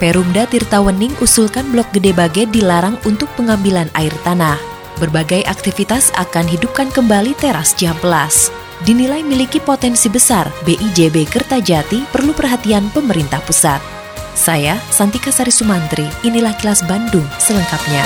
Perumda Tirtawening usulkan Blok Gede Bage dilarang untuk pengambilan air tanah. Berbagai aktivitas akan hidupkan kembali teras Jamplas. Dinilai miliki potensi besar, BIJB Kertajati perlu perhatian pemerintah pusat. Saya, Santika Sari Sumantri, inilah kilas Bandung selengkapnya.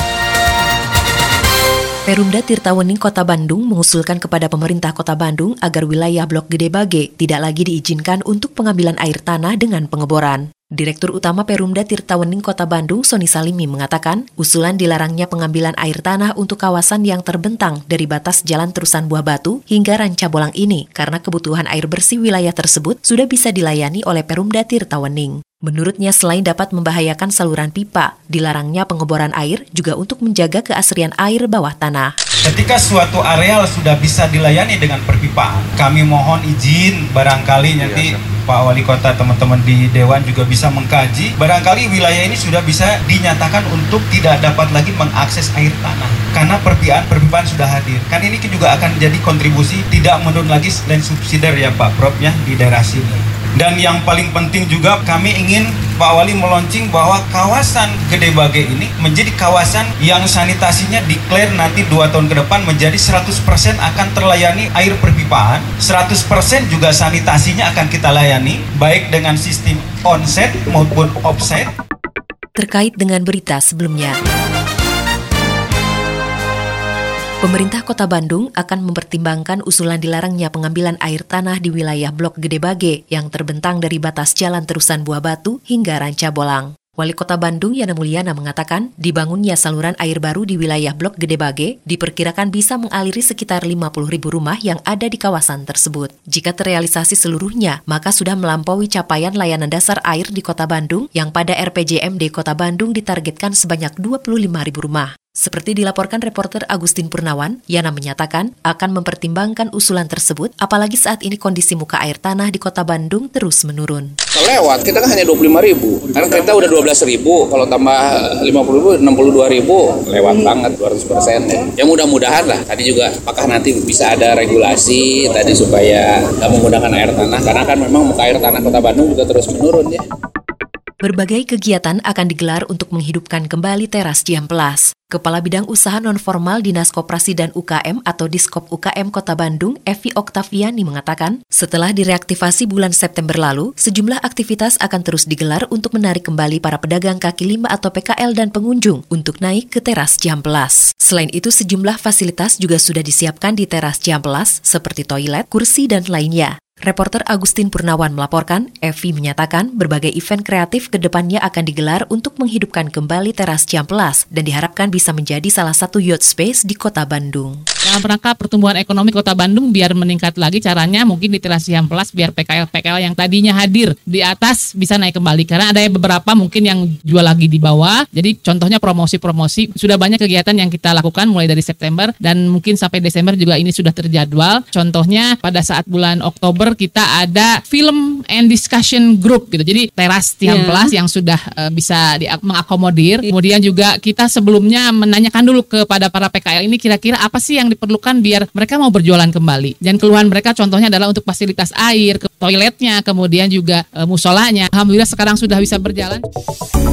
Perumda Tirtawening Kota Bandung mengusulkan kepada pemerintah Kota Bandung agar wilayah Blok Gede Bage tidak lagi diizinkan untuk pengambilan air tanah dengan pengeboran. Direktur Utama Perumda Tirtawening Kota Bandung, Soni Salimi, mengatakan usulan dilarangnya pengambilan air tanah untuk kawasan yang terbentang dari batas Jalan Terusan Buah Batu hingga Ranca Bolang ini karena kebutuhan air bersih wilayah tersebut sudah bisa dilayani oleh Perumda Tirtawening. Menurutnya selain dapat membahayakan saluran pipa, dilarangnya pengeboran air juga untuk menjaga keasrian air bawah tanah. Ketika suatu areal sudah bisa dilayani dengan perpipaan, kami mohon izin barangkali nanti Pak Wali Kota teman-teman di Dewan juga bisa mengkaji. Barangkali wilayah ini sudah bisa dinyatakan untuk tidak dapat lagi mengakses air tanah karena perpipaan perpipaan sudah hadir. Kan ini juga akan jadi kontribusi tidak menurun lagi selain subsidiar ya Pak Prof ya di daerah sini. Dan yang paling penting juga kami ingin Pak Wali meluncing bahwa kawasan Gede Bage ini menjadi kawasan yang sanitasinya declare nanti 2 tahun ke depan menjadi 100% akan terlayani air perpipaan 100% juga sanitasinya akan kita layani baik dengan sistem onset maupun offset. Terkait dengan berita sebelumnya, Pemerintah Kota Bandung akan mempertimbangkan usulan dilarangnya pengambilan air tanah di wilayah Blok Gede Bage yang terbentang dari batas Jalan Terusan Buah Batu hingga Ranca Bolang. Wali Kota Bandung Yana Mulyana mengatakan, dibangunnya saluran air baru di wilayah Blok Gede Bage diperkirakan bisa mengaliri sekitar 50 ribu rumah yang ada di kawasan tersebut. Jika terrealisasi seluruhnya, maka sudah melampaui capaian layanan dasar air di Kota Bandung yang pada RPJMD Kota Bandung ditargetkan sebanyak 25 ribu rumah. Seperti dilaporkan reporter Agustin Purnawan, Yana menyatakan akan mempertimbangkan usulan tersebut, apalagi saat ini kondisi muka air tanah di kota Bandung terus menurun. lewat kita kan hanya 25 ribu karena kita udah 12 ribu kalau tambah 50 ribu 62 ribu lewat banget 200 persen ya. ya mudah-mudahan lah tadi juga apakah nanti bisa ada regulasi tadi supaya nggak menggunakan air tanah karena kan memang muka air tanah kota Bandung juga terus menurun ya Berbagai kegiatan akan digelar untuk menghidupkan kembali teras Ciamplas. Kepala Bidang Usaha Nonformal Dinas Koperasi dan UKM atau Diskop UKM Kota Bandung, Evi Oktaviani mengatakan, setelah direaktivasi bulan September lalu, sejumlah aktivitas akan terus digelar untuk menarik kembali para pedagang kaki lima atau PKL dan pengunjung untuk naik ke teras Ciamplas. Selain itu, sejumlah fasilitas juga sudah disiapkan di teras Ciamplas seperti toilet, kursi, dan lainnya. Reporter Agustin Purnawan melaporkan, Evi menyatakan berbagai event kreatif ke depannya akan digelar untuk menghidupkan kembali teras Ciamplas dan diharapkan bisa menjadi salah satu youth space di kota Bandung. Dalam rangka pertumbuhan ekonomi kota Bandung biar meningkat lagi caranya mungkin di teras Ciamplas biar PKL-PKL yang tadinya hadir di atas bisa naik kembali karena ada beberapa mungkin yang jual lagi di bawah. Jadi contohnya promosi-promosi sudah banyak kegiatan yang kita lakukan mulai dari September dan mungkin sampai Desember juga ini sudah terjadwal. Contohnya pada saat bulan Oktober kita ada film and discussion group gitu. Jadi teras Ciamplas yeah. yang sudah uh, bisa di, mengakomodir. Kemudian juga kita sebelumnya menanyakan dulu kepada para PKL ini kira-kira apa sih yang diperlukan biar mereka mau berjualan kembali. Dan keluhan mereka contohnya adalah untuk fasilitas air, ke toiletnya, kemudian juga uh, musolanya. Alhamdulillah sekarang sudah bisa berjalan.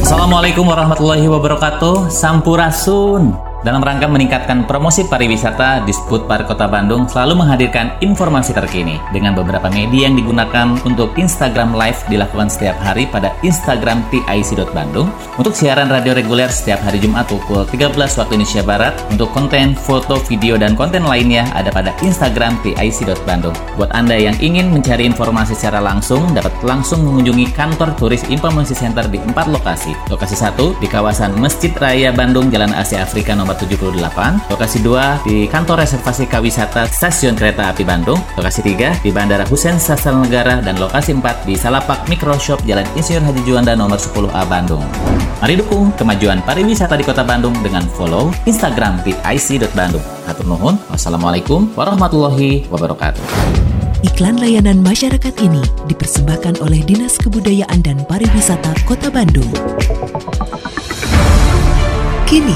Assalamualaikum warahmatullahi wabarakatuh. Sampurasun. Dalam rangka meningkatkan promosi pariwisata, Disput Park Kota Bandung selalu menghadirkan informasi terkini dengan beberapa media yang digunakan untuk Instagram Live dilakukan setiap hari pada Instagram TIC.Bandung. Untuk siaran radio reguler setiap hari Jumat pukul 13 waktu Indonesia Barat. Untuk konten, foto, video, dan konten lainnya ada pada Instagram TIC.Bandung. Buat Anda yang ingin mencari informasi secara langsung, dapat langsung mengunjungi kantor turis Informasi Center di empat lokasi. Lokasi satu di kawasan Masjid Raya Bandung, Jalan Asia Afrika nomor nomor 78. Lokasi 2 di kantor reservasi Kawisata Stasiun Kereta Api Bandung. Lokasi 3 di Bandara Husein Sastra Negara dan lokasi 4 di Salapak Microshop Jalan Insinyur Haji Juanda nomor 10A Bandung. Mari dukung kemajuan pariwisata di Kota Bandung dengan follow Instagram @ic.bandung. Atur nuhun. Wassalamualaikum warahmatullahi wabarakatuh. Iklan layanan masyarakat ini dipersembahkan oleh Dinas Kebudayaan dan Pariwisata Kota Bandung. Kini,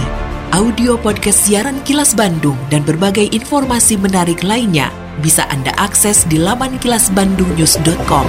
audio podcast siaran Kilas Bandung dan berbagai informasi menarik lainnya bisa Anda akses di laman kilasbandungnews.com.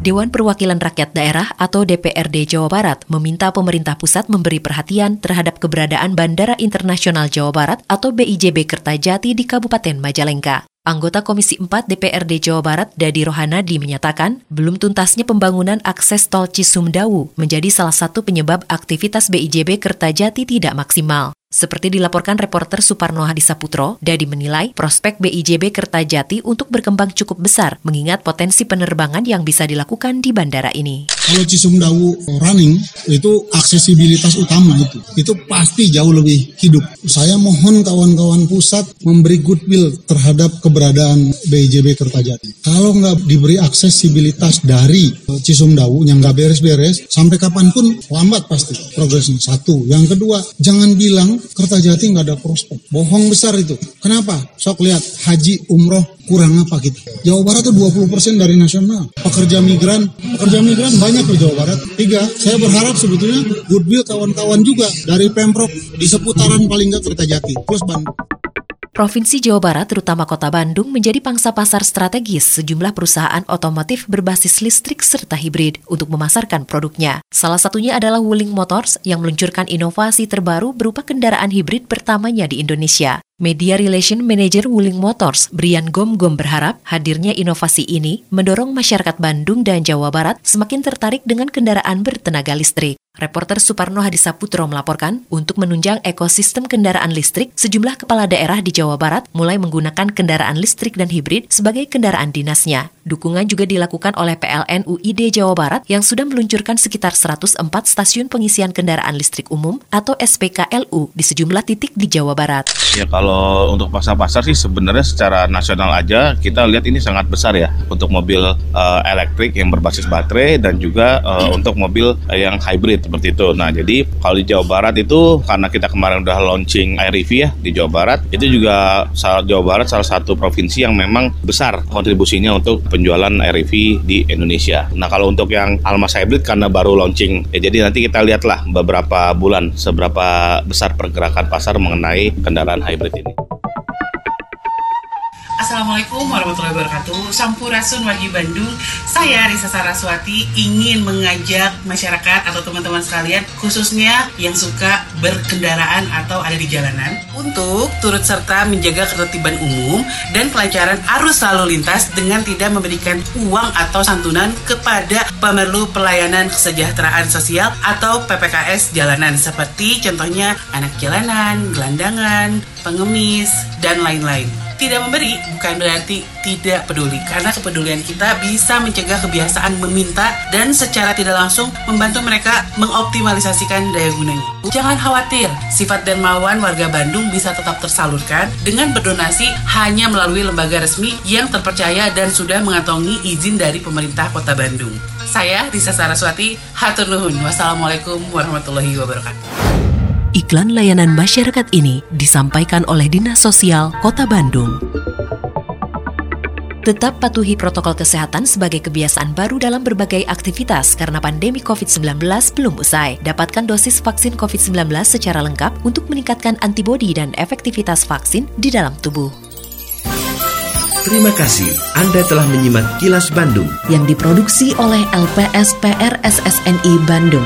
Dewan Perwakilan Rakyat Daerah atau DPRD Jawa Barat meminta pemerintah pusat memberi perhatian terhadap keberadaan Bandara Internasional Jawa Barat atau BIJB Kertajati di Kabupaten Majalengka. Anggota Komisi 4 DPRD Jawa Barat, Dadi Rohanadi, menyatakan belum tuntasnya pembangunan akses tol Cisumdawu menjadi salah satu penyebab aktivitas BIJB Kertajati tidak maksimal. Seperti dilaporkan reporter Suparno Hadisaputro, Dadi menilai prospek BIJB Kertajati untuk berkembang cukup besar mengingat potensi penerbangan yang bisa dilakukan di bandara ini. Kalau Cisumdawu running itu aksesibilitas utama itu, itu pasti jauh lebih hidup. Saya mohon kawan-kawan pusat memberi goodwill terhadap keberadaan BIJB Kertajati. Kalau nggak diberi aksesibilitas dari Cisumdawu yang nggak beres-beres, sampai kapan pun lambat pasti progresnya. Satu. Yang kedua, jangan bilang Kertajati nggak ada prospek. Bohong besar itu. Kenapa? Sok lihat haji umroh kurang apa gitu. Jawa Barat tuh 20% dari nasional. Pekerja migran, pekerja migran banyak di Jawa Barat. Tiga, saya berharap sebetulnya goodwill kawan-kawan juga dari Pemprov di seputaran paling nggak Kertajati plus Bandung. Provinsi Jawa Barat, terutama kota Bandung, menjadi pangsa pasar strategis sejumlah perusahaan otomotif berbasis listrik serta hibrid untuk memasarkan produknya. Salah satunya adalah Wuling Motors yang meluncurkan inovasi terbaru berupa kendaraan hibrid pertamanya di Indonesia. Media Relation Manager Wuling Motors, Brian Gom-Gom berharap hadirnya inovasi ini mendorong masyarakat Bandung dan Jawa Barat semakin tertarik dengan kendaraan bertenaga listrik. Reporter Suparno Hadisaputro melaporkan, untuk menunjang ekosistem kendaraan listrik, sejumlah kepala daerah di Jawa Barat mulai menggunakan kendaraan listrik dan hibrid sebagai kendaraan dinasnya. Dukungan juga dilakukan oleh PLN UID Jawa Barat yang sudah meluncurkan sekitar 104 stasiun pengisian kendaraan listrik umum atau SPKLU di sejumlah titik di Jawa Barat. Ya kalau untuk pasar-pasar sih sebenarnya secara nasional aja kita lihat ini sangat besar ya untuk mobil uh, elektrik yang berbasis baterai dan juga uh, untuk mobil uh, yang hybrid seperti itu. Nah jadi kalau di Jawa Barat itu karena kita kemarin udah launching iREV ya di Jawa Barat itu juga Jawa Barat salah satu provinsi yang memang besar kontribusinya untuk penjualan iREV di Indonesia. Nah kalau untuk yang Almas Hybrid karena baru launching ya jadi nanti kita lihatlah beberapa bulan seberapa besar pergerakan pasar mengenai kendaraan hybrid ini. Assalamualaikum warahmatullahi wabarakatuh. Sampurasun Wahyu Bandung. Saya Risa Saraswati ingin mengajak masyarakat atau teman-teman sekalian Khususnya yang suka berkendaraan atau ada di jalanan Untuk turut serta menjaga ketertiban umum Dan kelancaran arus lalu lintas Dengan tidak memberikan uang atau santunan kepada pemerlu pelayanan kesejahteraan sosial Atau PPKS jalanan Seperti contohnya anak jalanan, gelandangan, pengemis, dan lain-lain tidak memberi bukan berarti tidak peduli karena kepedulian kita bisa mencegah kebiasaan meminta dan secara tidak langsung membantu mereka mengoptimalisasikan daya gunanya. Jangan khawatir, sifat dermawan warga Bandung bisa tetap tersalurkan dengan berdonasi hanya melalui lembaga resmi yang terpercaya dan sudah mengantongi izin dari pemerintah Kota Bandung. Saya Risa Saraswati, hatur nuhun. Wassalamualaikum warahmatullahi wabarakatuh. Iklan layanan masyarakat ini disampaikan oleh Dinas Sosial Kota Bandung. Tetap patuhi protokol kesehatan sebagai kebiasaan baru dalam berbagai aktivitas karena pandemi COVID-19 belum usai. Dapatkan dosis vaksin COVID-19 secara lengkap untuk meningkatkan antibodi dan efektivitas vaksin di dalam tubuh. Terima kasih Anda telah menyimak Kilas Bandung yang diproduksi oleh LPSPR SSNI Bandung.